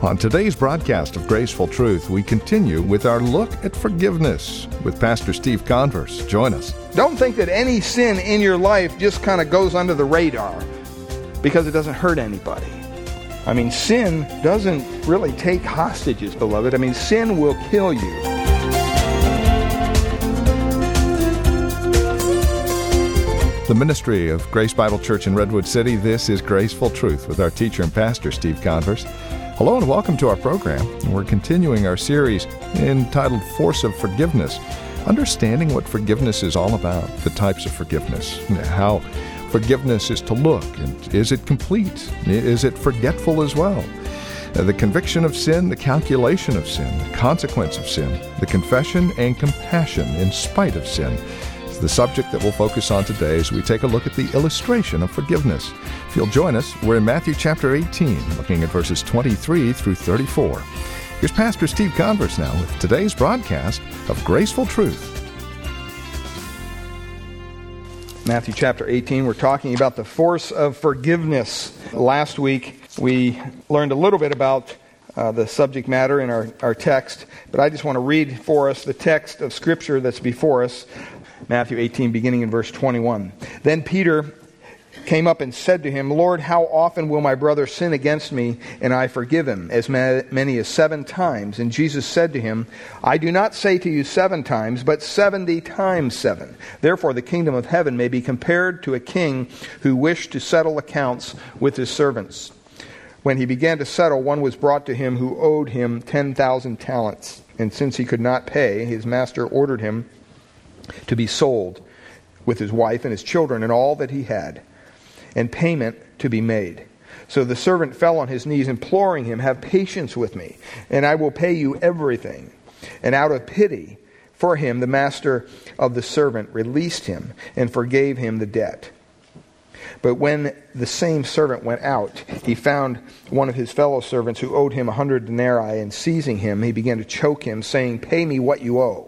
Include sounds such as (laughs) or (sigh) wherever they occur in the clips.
On today's broadcast of Graceful Truth, we continue with our look at forgiveness with Pastor Steve Converse. Join us. Don't think that any sin in your life just kind of goes under the radar because it doesn't hurt anybody. I mean, sin doesn't really take hostages, beloved. I mean, sin will kill you. The ministry of Grace Bible Church in Redwood City, this is Graceful Truth with our teacher and pastor, Steve Converse. Hello and welcome to our program. We're continuing our series entitled Force of Forgiveness, understanding what forgiveness is all about, the types of forgiveness, how forgiveness is to look, and is it complete? Is it forgetful as well? The conviction of sin, the calculation of sin, the consequence of sin, the confession and compassion in spite of sin the subject that we'll focus on today as we take a look at the illustration of forgiveness. If you'll join us, we're in Matthew chapter 18, looking at verses 23 through 34. Here's Pastor Steve Converse now with today's broadcast of Graceful Truth. Matthew chapter 18, we're talking about the force of forgiveness. Last week, we learned a little bit about uh, the subject matter in our, our text, but I just want to read for us the text of Scripture that's before us. Matthew 18, beginning in verse 21. Then Peter came up and said to him, Lord, how often will my brother sin against me and I forgive him? As many as seven times. And Jesus said to him, I do not say to you seven times, but seventy times seven. Therefore, the kingdom of heaven may be compared to a king who wished to settle accounts with his servants. When he began to settle, one was brought to him who owed him 10,000 talents. And since he could not pay, his master ordered him to be sold with his wife and his children and all that he had, and payment to be made. So the servant fell on his knees, imploring him, Have patience with me, and I will pay you everything. And out of pity for him, the master of the servant released him and forgave him the debt. But when the same servant went out, he found one of his fellow servants who owed him a hundred denarii, and seizing him, he began to choke him, saying, Pay me what you owe.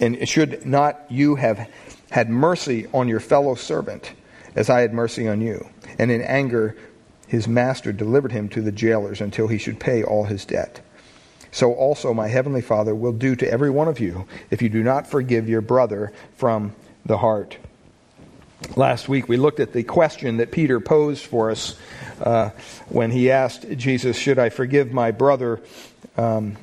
and should not you have had mercy on your fellow servant as I had mercy on you? And in anger, his master delivered him to the jailers until he should pay all his debt. So also my heavenly Father will do to every one of you if you do not forgive your brother from the heart. Last week we looked at the question that Peter posed for us uh, when he asked Jesus, Should I forgive my brother um,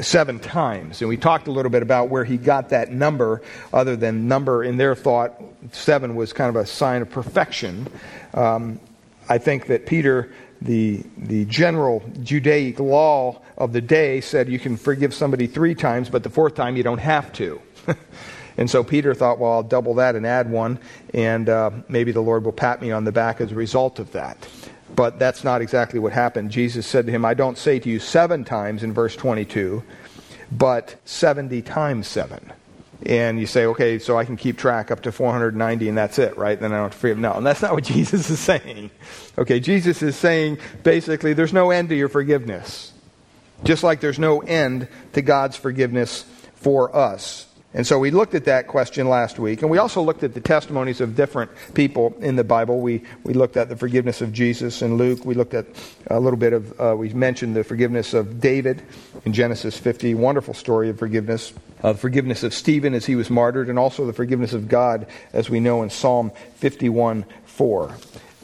seven times. And we talked a little bit about where he got that number, other than number in their thought, seven was kind of a sign of perfection. Um, I think that Peter, the, the general Judaic law of the day, said you can forgive somebody three times, but the fourth time you don't have to. (laughs) and so Peter thought, well, I'll double that and add one, and uh, maybe the Lord will pat me on the back as a result of that. But that's not exactly what happened. Jesus said to him, I don't say to you seven times in verse 22, but 70 times seven. And you say, okay, so I can keep track up to 490 and that's it, right? Then I don't have to forgive. No, and that's not what (laughs) Jesus is saying. Okay, Jesus is saying basically there's no end to your forgiveness. Just like there's no end to God's forgiveness for us. And so we looked at that question last week. And we also looked at the testimonies of different people in the Bible. We, we looked at the forgiveness of Jesus in Luke. We looked at a little bit of, uh, we mentioned the forgiveness of David in Genesis 50. Wonderful story of forgiveness. Uh, forgiveness of Stephen as he was martyred, and also the forgiveness of God as we know in Psalm 51 4.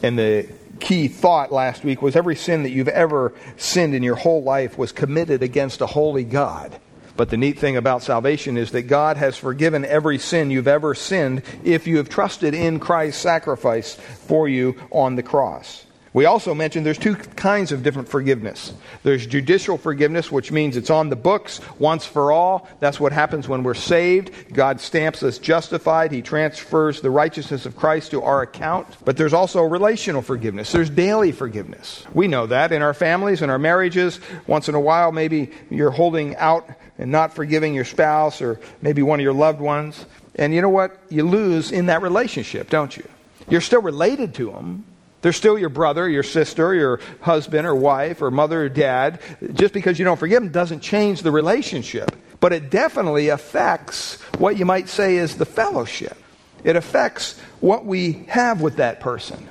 And the key thought last week was every sin that you've ever sinned in your whole life was committed against a holy God. But the neat thing about salvation is that God has forgiven every sin you've ever sinned if you have trusted in Christ's sacrifice for you on the cross. We also mentioned there's two kinds of different forgiveness. There's judicial forgiveness, which means it's on the books once for all. That's what happens when we're saved. God stamps us justified. He transfers the righteousness of Christ to our account. But there's also relational forgiveness. There's daily forgiveness. We know that in our families, in our marriages. Once in a while, maybe you're holding out and not forgiving your spouse or maybe one of your loved ones. And you know what? You lose in that relationship, don't you? You're still related to them, they're still your brother, your sister, your husband or wife, or mother or dad. Just because you don't forgive them doesn't change the relationship. But it definitely affects what you might say is the fellowship. It affects what we have with that person.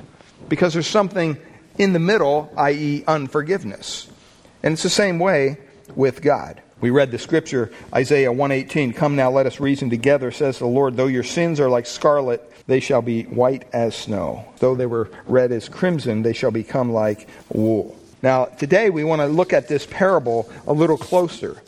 Because there's something in the middle, i.e., unforgiveness. And it's the same way with God. We read the scripture, Isaiah 118, Come now, let us reason together, says the Lord. Though your sins are like scarlet, they shall be white as snow. Though they were red as crimson, they shall become like wool. Now, today we want to look at this parable a little closer.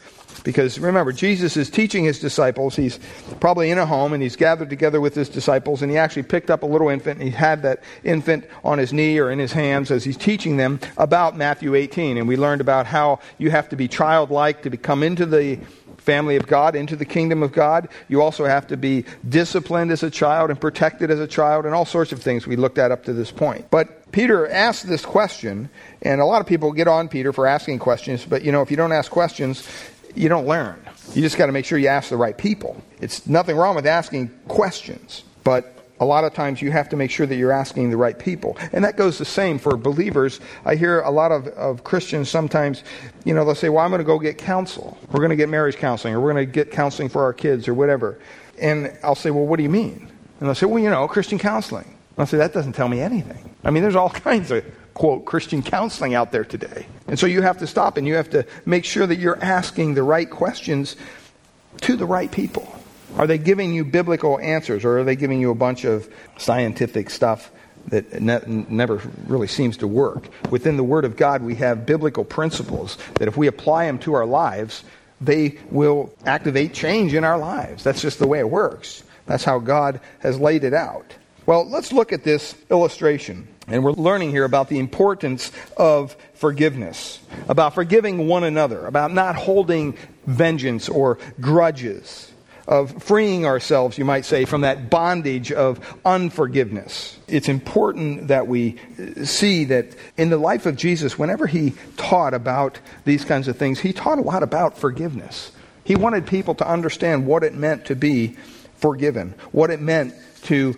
Because remember, Jesus is teaching his disciples. He's probably in a home and he's gathered together with his disciples and he actually picked up a little infant and he had that infant on his knee or in his hands as he's teaching them about Matthew 18. And we learned about how you have to be childlike to come into the family of God, into the kingdom of God. You also have to be disciplined as a child and protected as a child, and all sorts of things we looked at up to this point. But Peter asked this question, and a lot of people get on Peter for asking questions, but you know, if you don't ask questions, you don't learn. You just got to make sure you ask the right people. It's nothing wrong with asking questions, but a lot of times you have to make sure that you're asking the right people. And that goes the same for believers. I hear a lot of, of Christians sometimes, you know, they'll say, well, I'm going to go get counsel. We're going to get marriage counseling, or we're going to get counseling for our kids, or whatever. And I'll say, well, what do you mean? And they'll say, well, you know, Christian counseling. And I'll say, that doesn't tell me anything. I mean, there's all (laughs) kinds of, quote, Christian counseling out there today. And so you have to stop and you have to make sure that you're asking the right questions to the right people. Are they giving you biblical answers or are they giving you a bunch of scientific stuff that ne- never really seems to work? Within the Word of God, we have biblical principles that if we apply them to our lives, they will activate change in our lives. That's just the way it works. That's how God has laid it out. Well, let's look at this illustration. And we're learning here about the importance of forgiveness, about forgiving one another, about not holding vengeance or grudges of freeing ourselves, you might say, from that bondage of unforgiveness. It's important that we see that in the life of Jesus, whenever he taught about these kinds of things, he taught a lot about forgiveness. He wanted people to understand what it meant to be forgiven, what it meant to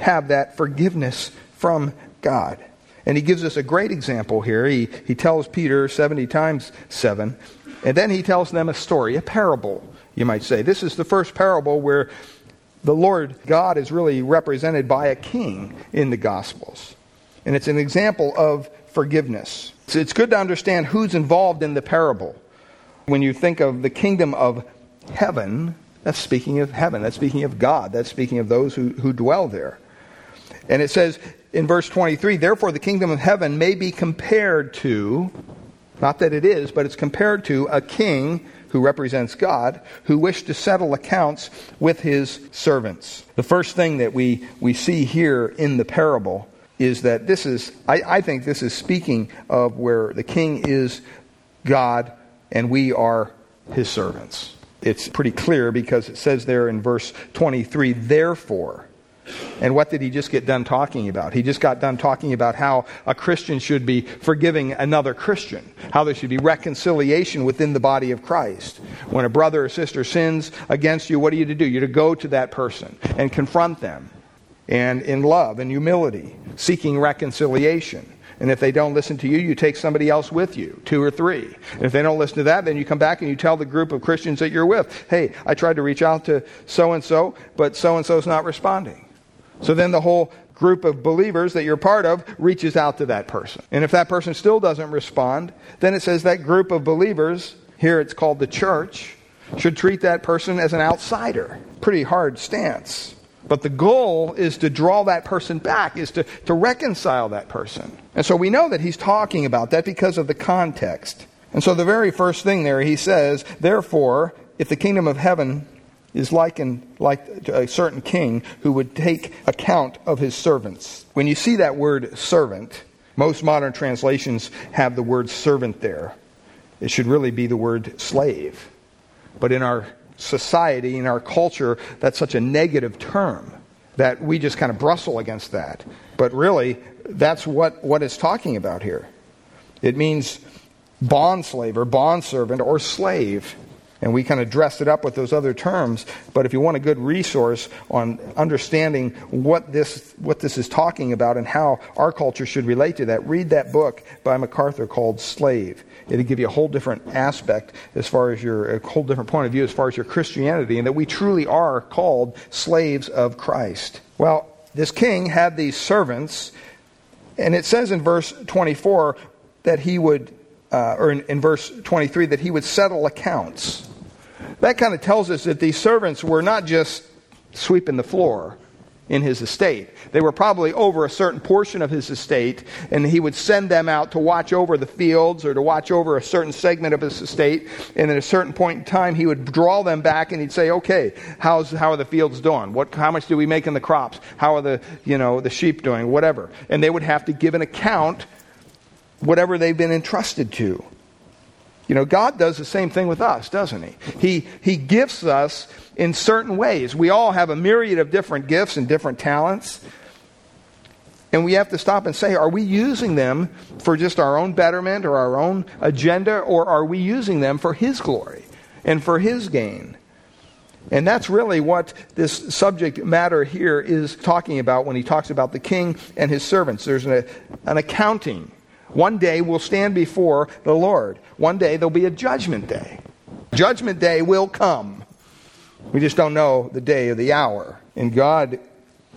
have that forgiveness from God. And he gives us a great example here. He, he tells Peter 70 times 7, and then he tells them a story, a parable you might say. This is the first parable where the Lord God is really represented by a king in the Gospels. And it's an example of forgiveness. So it's good to understand who's involved in the parable. When you think of the kingdom of heaven, that's speaking of heaven. That's speaking of God. That's speaking of those who, who dwell there. And it says in verse 23 Therefore, the kingdom of heaven may be compared to, not that it is, but it's compared to a king who represents God, who wished to settle accounts with his servants. The first thing that we, we see here in the parable is that this is, I, I think this is speaking of where the king is God and we are his servants. It's pretty clear because it says there in verse 23, therefore. And what did he just get done talking about? He just got done talking about how a Christian should be forgiving another Christian, how there should be reconciliation within the body of Christ. When a brother or sister sins against you, what are you to do? You're to go to that person and confront them. And in love and humility, seeking reconciliation. And if they don't listen to you, you take somebody else with you, two or three. And if they don't listen to that, then you come back and you tell the group of Christians that you're with, hey, I tried to reach out to so and so, but so and so's not responding. So then the whole group of believers that you're part of reaches out to that person. And if that person still doesn't respond, then it says that group of believers, here it's called the church, should treat that person as an outsider. Pretty hard stance. But the goal is to draw that person back, is to, to reconcile that person. And so we know that he's talking about that because of the context. And so the very first thing there, he says, Therefore, if the kingdom of heaven is likened like a certain king who would take account of his servants. When you see that word servant, Most modern translations have the word servant there. It should really be the word slave. But in our society, in our culture, that's such a negative term that we just kind of bristle against that. But really, that's what, what it's talking about here. It means bond slave or bond servant or slave. And we kind of dressed it up with those other terms. But if you want a good resource on understanding what this, what this is talking about and how our culture should relate to that, read that book by MacArthur called Slave. It'll give you a whole different aspect as far as your, a whole different point of view as far as your Christianity, and that we truly are called slaves of Christ. Well, this king had these servants, and it says in verse 24 that he would, uh, or in, in verse 23, that he would settle accounts. That kind of tells us that these servants were not just sweeping the floor in his estate. They were probably over a certain portion of his estate, and he would send them out to watch over the fields or to watch over a certain segment of his estate. And at a certain point in time, he would draw them back and he'd say, "Okay, how's how are the fields doing? What how much do we make in the crops? How are the you know the sheep doing? Whatever." And they would have to give an account, whatever they've been entrusted to. You know, God does the same thing with us, doesn't He? He, he gifts us in certain ways. We all have a myriad of different gifts and different talents. And we have to stop and say, are we using them for just our own betterment or our own agenda, or are we using them for His glory and for His gain? And that's really what this subject matter here is talking about when he talks about the king and his servants. There's an, an accounting one day we'll stand before the Lord. One day there'll be a judgment day. Judgment day will come. We just don't know the day or the hour. And God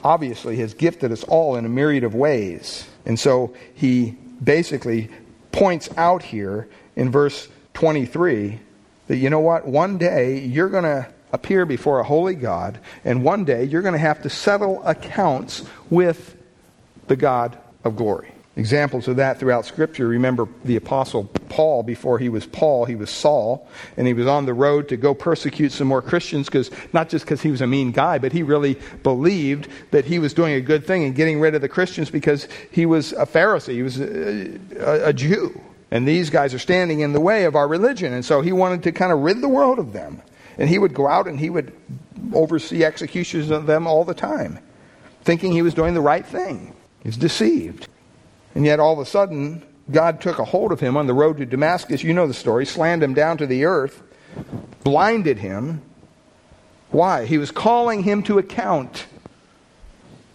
obviously has gifted us all in a myriad of ways. And so he basically points out here in verse 23 that you know what? One day you're going to appear before a holy God, and one day you're going to have to settle accounts with the God of glory. Examples of that throughout Scripture. Remember the Apostle Paul, before he was Paul, he was Saul, and he was on the road to go persecute some more Christians because not just because he was a mean guy, but he really believed that he was doing a good thing and getting rid of the Christians because he was a Pharisee, he was a, a, a Jew. And these guys are standing in the way of our religion, and so he wanted to kind of rid the world of them. And he would go out and he would oversee executions of them all the time, thinking he was doing the right thing. He's deceived. And yet all of a sudden, God took a hold of him on the road to Damascus. You know the story. Slammed him down to the earth, blinded him. Why? He was calling him to account.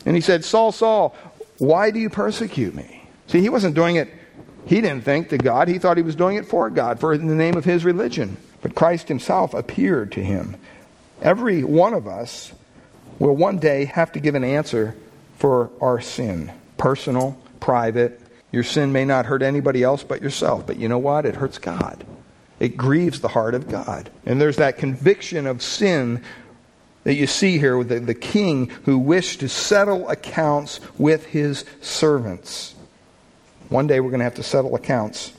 And he said, Saul, Saul, why do you persecute me? See, he wasn't doing it, he didn't think to God. He thought he was doing it for God, for in the name of his religion. But Christ himself appeared to him. Every one of us will one day have to give an answer for our sin, personal, private. Your sin may not hurt anybody else but yourself, but you know what? It hurts God. It grieves the heart of God. And there's that conviction of sin that you see here with the, the king who wished to settle accounts with his servants. One day we're going to have to settle accounts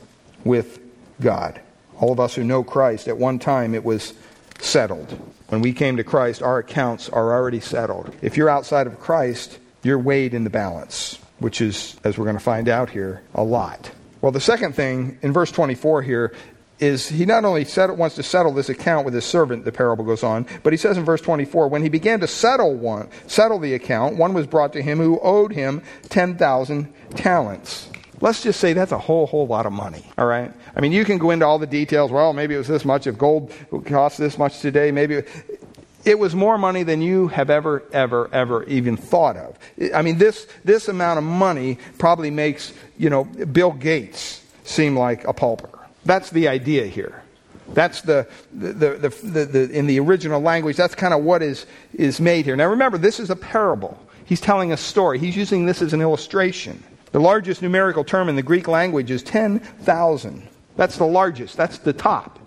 with God. All of us who know Christ, at one time it was settled. When we came to Christ, our accounts are already settled. If you're outside of Christ, you're weighed in the balance which is, as we're going to find out here, a lot. Well, the second thing in verse 24 here is he not only wants to settle this account with his servant, the parable goes on, but he says in verse 24, when he began to settle one, settle the account, one was brought to him who owed him 10,000 talents. Let's just say that's a whole, whole lot of money, all right? I mean, you can go into all the details. Well, maybe it was this much. If gold costs this much today, maybe it was more money than you have ever, ever, ever even thought of. I mean, this, this amount of money probably makes, you know, Bill Gates seem like a pauper. That's the idea here. That's the, the, the, the, the in the original language, that's kind of what is, is made here. Now remember, this is a parable. He's telling a story. He's using this as an illustration. The largest numerical term in the Greek language is 10,000. That's the largest. That's the top.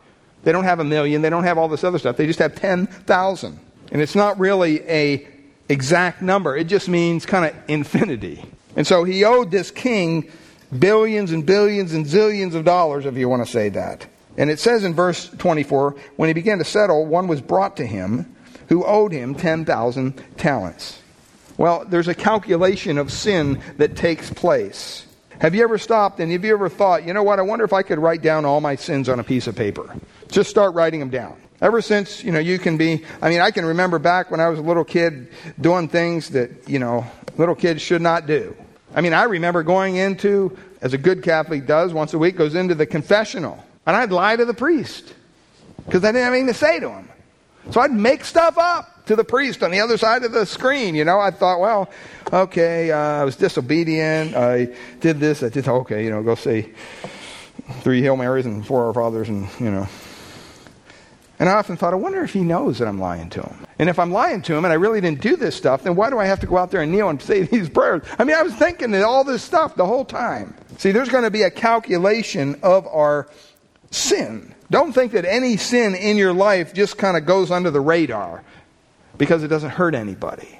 They don't have a million. They don't have all this other stuff. They just have 10,000. And it's not really a exact number. It just means kind of infinity. And so he owed this king billions and billions and zillions of dollars, if you want to say that. And it says in verse 24, when he began to settle, one was brought to him who owed him 10,000 talents. Well, there's a calculation of sin that takes place. Have you ever stopped and have you ever thought, you know what, I wonder if I could write down all my sins on a piece of paper? Just start writing them down. Ever since, you know, you can be, I mean, I can remember back when I was a little kid doing things that, you know, little kids should not do. I mean, I remember going into, as a good Catholic does once a week, goes into the confessional. And I'd lie to the priest because I didn't have anything to say to him. So I'd make stuff up to the priest on the other side of the screen. You know, I thought, well, okay, uh, I was disobedient. I did this. I did, okay, you know, go say three Hail Marys and four Our Fathers and, you know, and I often thought, I wonder if he knows that I'm lying to him. And if I'm lying to him and I really didn't do this stuff, then why do I have to go out there and kneel and say (laughs) these prayers? I mean, I was thinking that all this stuff the whole time. See, there's going to be a calculation of our sin. Don't think that any sin in your life just kind of goes under the radar because it doesn't hurt anybody.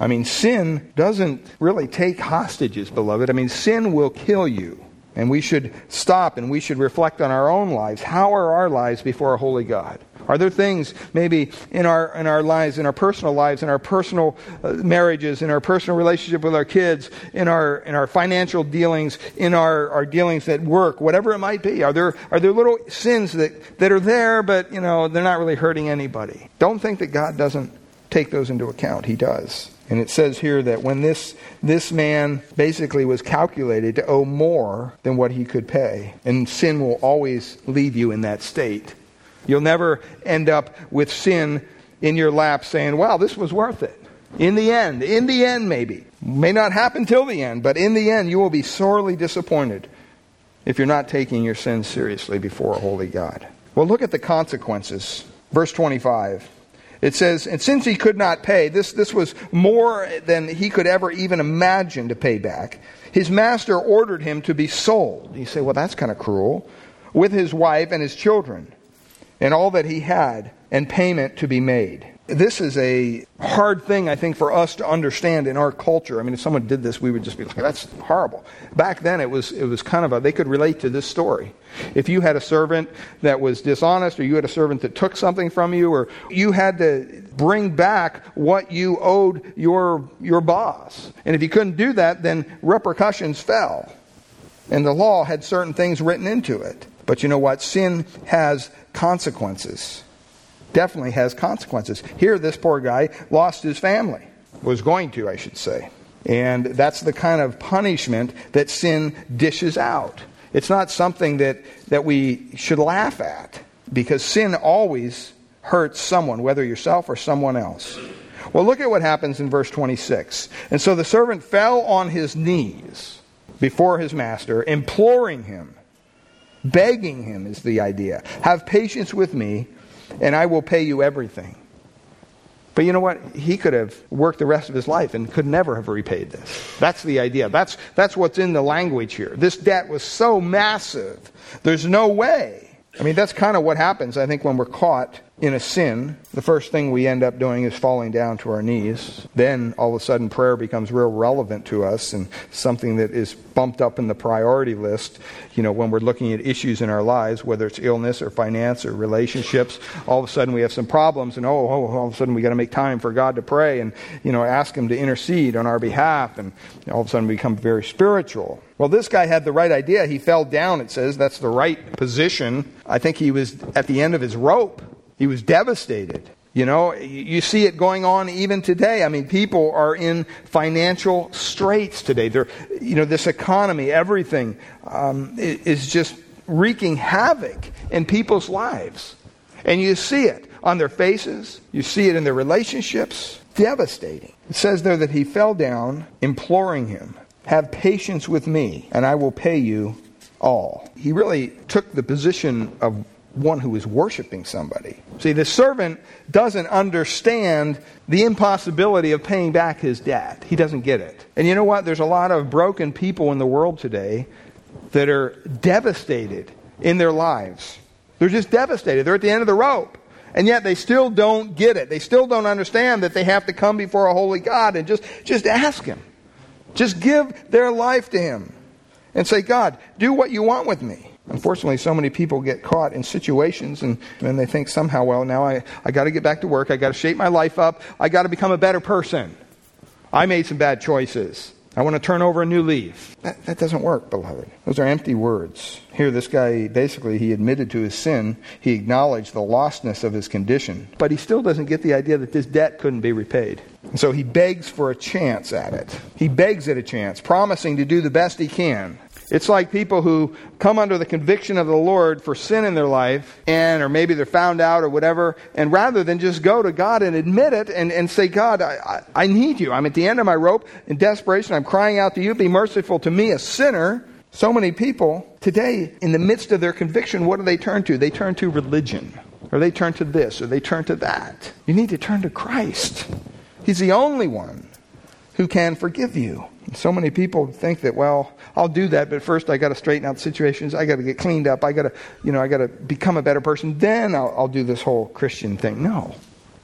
I mean, sin doesn't really take hostages, beloved. I mean, sin will kill you. And we should stop and we should reflect on our own lives. How are our lives before a holy God? Are there things maybe in our, in our lives, in our personal lives, in our personal uh, marriages, in our personal relationship with our kids, in our, in our financial dealings, in our, our dealings at work, whatever it might be? Are there, are there little sins that, that are there, but, you know, they're not really hurting anybody? Don't think that God doesn't take those into account. He does. And it says here that when this, this man basically was calculated to owe more than what he could pay, and sin will always leave you in that state. You'll never end up with sin in your lap saying, wow, this was worth it. In the end, in the end, maybe. May not happen till the end, but in the end, you will be sorely disappointed if you're not taking your sins seriously before a holy God. Well, look at the consequences. Verse 25. It says, and since he could not pay, this, this was more than he could ever even imagine to pay back. His master ordered him to be sold. You say, well, that's kind of cruel. With his wife and his children and all that he had, and payment to be made. This is a hard thing, I think, for us to understand in our culture. I mean, if someone did this, we would just be like, that's horrible. Back then, it was, it was kind of a, they could relate to this story. If you had a servant that was dishonest, or you had a servant that took something from you, or you had to bring back what you owed your, your boss. And if you couldn't do that, then repercussions fell. And the law had certain things written into it. But you know what? Sin has consequences definitely has consequences. Here, this poor guy lost his family, was going to, I should say. And that's the kind of punishment that sin dishes out. It's not something that, that we should laugh at because sin always hurts someone, whether yourself or someone else. Well, look at what happens in verse 26. And so the servant fell on his knees before his master, imploring him, begging him is the idea. Have patience with me and I will pay you everything. But you know what? He could have worked the rest of his life and could never have repaid this. That's the idea. That's, that's what's in the language here. This debt was so massive, there's no way. I mean, that's kind of what happens, I think, when we're caught in a sin, the first thing we end up doing is falling down to our knees. Then all of a sudden prayer becomes real relevant to us and something that is bumped up in the priority list, you know, when we're looking at issues in our lives, whether it's illness or finance or relationships, all of a sudden we have some problems and oh, oh all of a sudden we got to make time for God to pray and, you know, ask him to intercede on our behalf and all of a sudden we become very spiritual. Well, this guy had the right idea. He fell down, it says. That's the right position. I think he was at the end of his rope. He was devastated. You know, you see it going on even today. I mean, people are in financial straits today. They're, you know, this economy, everything um, is just wreaking havoc in people's lives. And you see it on their faces, you see it in their relationships. Devastating. It says there that he fell down, imploring him, Have patience with me, and I will pay you all. He really took the position of one who is worshiping somebody. See, the servant doesn't understand the impossibility of paying back his debt. He doesn't get it. And you know what? There's a lot of broken people in the world today that are devastated in their lives. They're just devastated. They're at the end of the rope. And yet they still don't get it. They still don't understand that they have to come before a holy God and just, just ask Him. Just give their life to Him and say, God, do what you want with me. Unfortunately, so many people get caught in situations and, and they think somehow, well, now I, I got to get back to work. I got to shape my life up. I got to become a better person. I made some bad choices. I want to turn over a new leaf. That, that doesn't work, beloved. Those are empty words. Here, this guy basically he admitted to his sin. He acknowledged the lostness of his condition, but he still doesn't get the idea that this debt couldn't be repaid. And so he begs for a chance at it. He begs at a chance, promising to do the best he can. It's like people who come under the conviction of the Lord for sin in their life, and or maybe they're found out or whatever, and rather than just go to God and admit it and, and say, God, I, I, I need you. I'm at the end of my rope in desperation. I'm crying out to you. Be merciful to me, a sinner. So many people today, in the midst of their conviction, what do they turn to? They turn to religion, or they turn to this, or they turn to that. You need to turn to Christ. He's the only one who can forgive you. So many people think that, well, I'll do that, but first I got to straighten out the situations. I got to get cleaned up. I got to, you know, I got to become a better person. Then I'll, I'll do this whole Christian thing. No.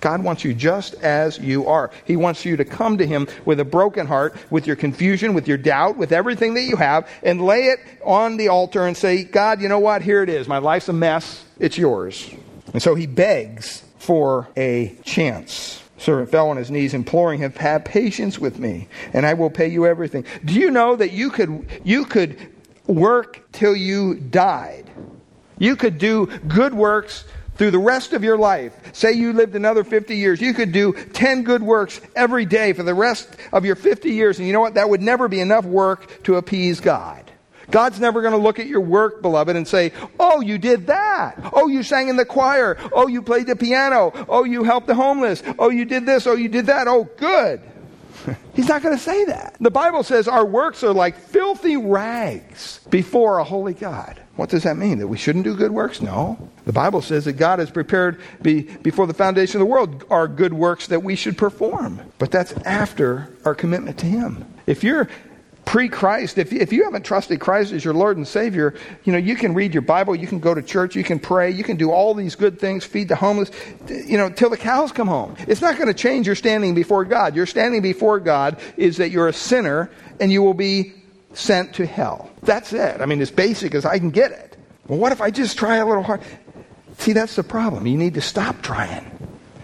God wants you just as you are. He wants you to come to Him with a broken heart, with your confusion, with your doubt, with everything that you have, and lay it on the altar and say, God, you know what? Here it is. My life's a mess. It's yours. And so He begs for a chance servant fell on his knees, imploring him, Have patience with me, and I will pay you everything. Do you know that you could, you could work till you died? You could do good works through the rest of your life. Say you lived another 50 years. You could do 10 good works every day for the rest of your 50 years. And you know what? That would never be enough work to appease God. God's never going to look at your work, beloved, and say, Oh, you did that. Oh, you sang in the choir. Oh, you played the piano. Oh, you helped the homeless. Oh, you did this. Oh, you did that. Oh, good. (laughs) He's not going to say that. The Bible says our works are like filthy rags before a holy God. What does that mean? That we shouldn't do good works? No. The Bible says that God has prepared be, before the foundation of the world our good works that we should perform. But that's after our commitment to Him. If you're pre Christ, if, if you haven't trusted Christ as your Lord and Savior, you know, you can read your Bible, you can go to church, you can pray, you can do all these good things, feed the homeless, you know, till the cows come home. It's not going to change your standing before God. Your standing before God is that you're a sinner and you will be sent to hell. That's it. I mean, as basic as I can get it. Well, what if I just try a little hard? See, that's the problem. You need to stop trying.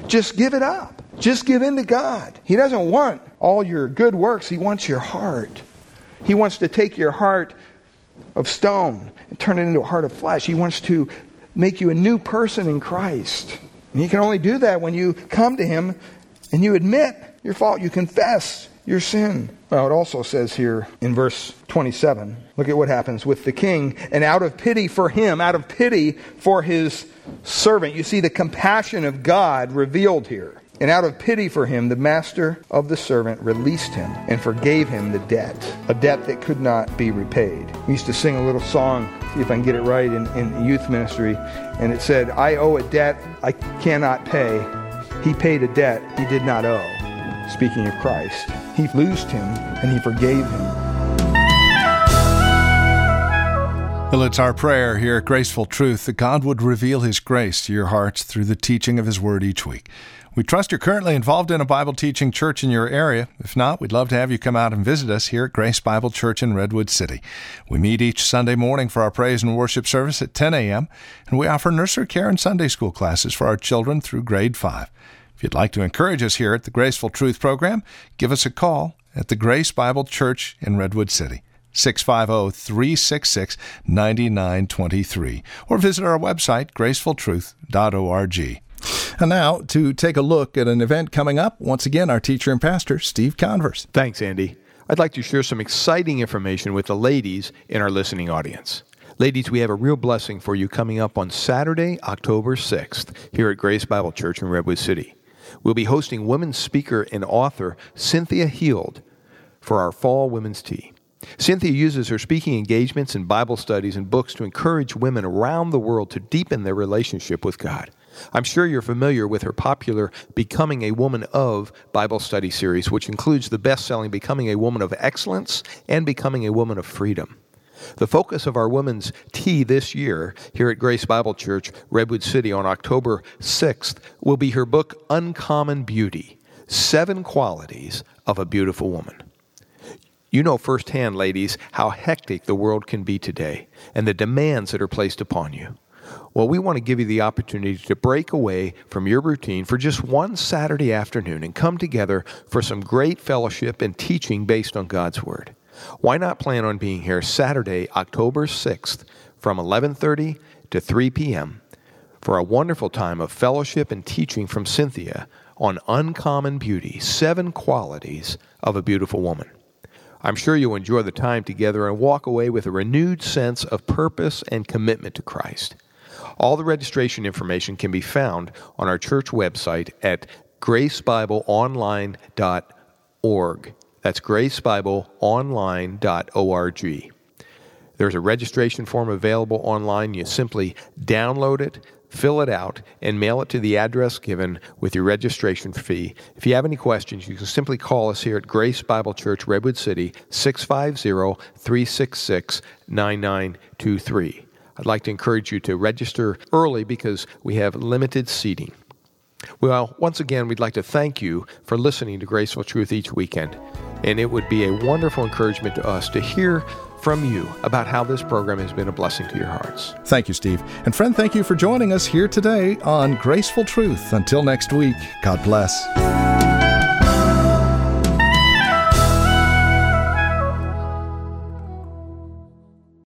Just give it up. Just give in to God. He doesn't want all your good works, He wants your heart. He wants to take your heart of stone and turn it into a heart of flesh. He wants to make you a new person in Christ. And you can only do that when you come to Him and you admit your fault. You confess your sin. Well, it also says here in verse 27, look at what happens with the king. And out of pity for him, out of pity for his servant, you see the compassion of God revealed here. And out of pity for him, the master of the servant released him and forgave him the debt, a debt that could not be repaid. We used to sing a little song, see if I can get it right, in, in youth ministry, and it said, I owe a debt I cannot pay. He paid a debt he did not owe. Speaking of Christ, he loosed him and he forgave him. Well, it's our prayer here at Graceful Truth that God would reveal His grace to your hearts through the teaching of His Word each week. We trust you're currently involved in a Bible teaching church in your area. If not, we'd love to have you come out and visit us here at Grace Bible Church in Redwood City. We meet each Sunday morning for our praise and worship service at 10 a.m., and we offer nursery care and Sunday school classes for our children through grade 5. If you'd like to encourage us here at the Graceful Truth program, give us a call at the Grace Bible Church in Redwood City. 650 366 9923, or visit our website, gracefultruth.org. Now, to take a look at an event coming up, once again, our teacher and pastor, Steve Converse. Thanks, Andy. I'd like to share some exciting information with the ladies in our listening audience. Ladies, we have a real blessing for you coming up on Saturday, October 6th, here at Grace Bible Church in Redwood City. We'll be hosting women's speaker and author Cynthia Heald for our fall women's tea. Cynthia uses her speaking engagements and Bible studies and books to encourage women around the world to deepen their relationship with God. I'm sure you're familiar with her popular Becoming a Woman of Bible study series, which includes the best selling Becoming a Woman of Excellence and Becoming a Woman of Freedom. The focus of our women's tea this year here at Grace Bible Church, Redwood City, on October 6th, will be her book, Uncommon Beauty Seven Qualities of a Beautiful Woman. You know firsthand, ladies, how hectic the world can be today and the demands that are placed upon you. Well, we want to give you the opportunity to break away from your routine for just one Saturday afternoon and come together for some great fellowship and teaching based on God's Word. Why not plan on being here Saturday, October 6th from 11:30 to 3 p.m. for a wonderful time of fellowship and teaching from Cynthia on uncommon beauty, seven qualities of a beautiful woman. I'm sure you'll enjoy the time together and walk away with a renewed sense of purpose and commitment to Christ. All the registration information can be found on our church website at gracebibleonline.org. That's gracebibleonline.org. There's a registration form available online. You simply download it, fill it out, and mail it to the address given with your registration fee. If you have any questions, you can simply call us here at Grace Bible Church, Redwood City, 650 366 9923. I'd like to encourage you to register early because we have limited seating. Well, once again, we'd like to thank you for listening to Graceful Truth each weekend. And it would be a wonderful encouragement to us to hear from you about how this program has been a blessing to your hearts. Thank you, Steve. And friend, thank you for joining us here today on Graceful Truth. Until next week, God bless.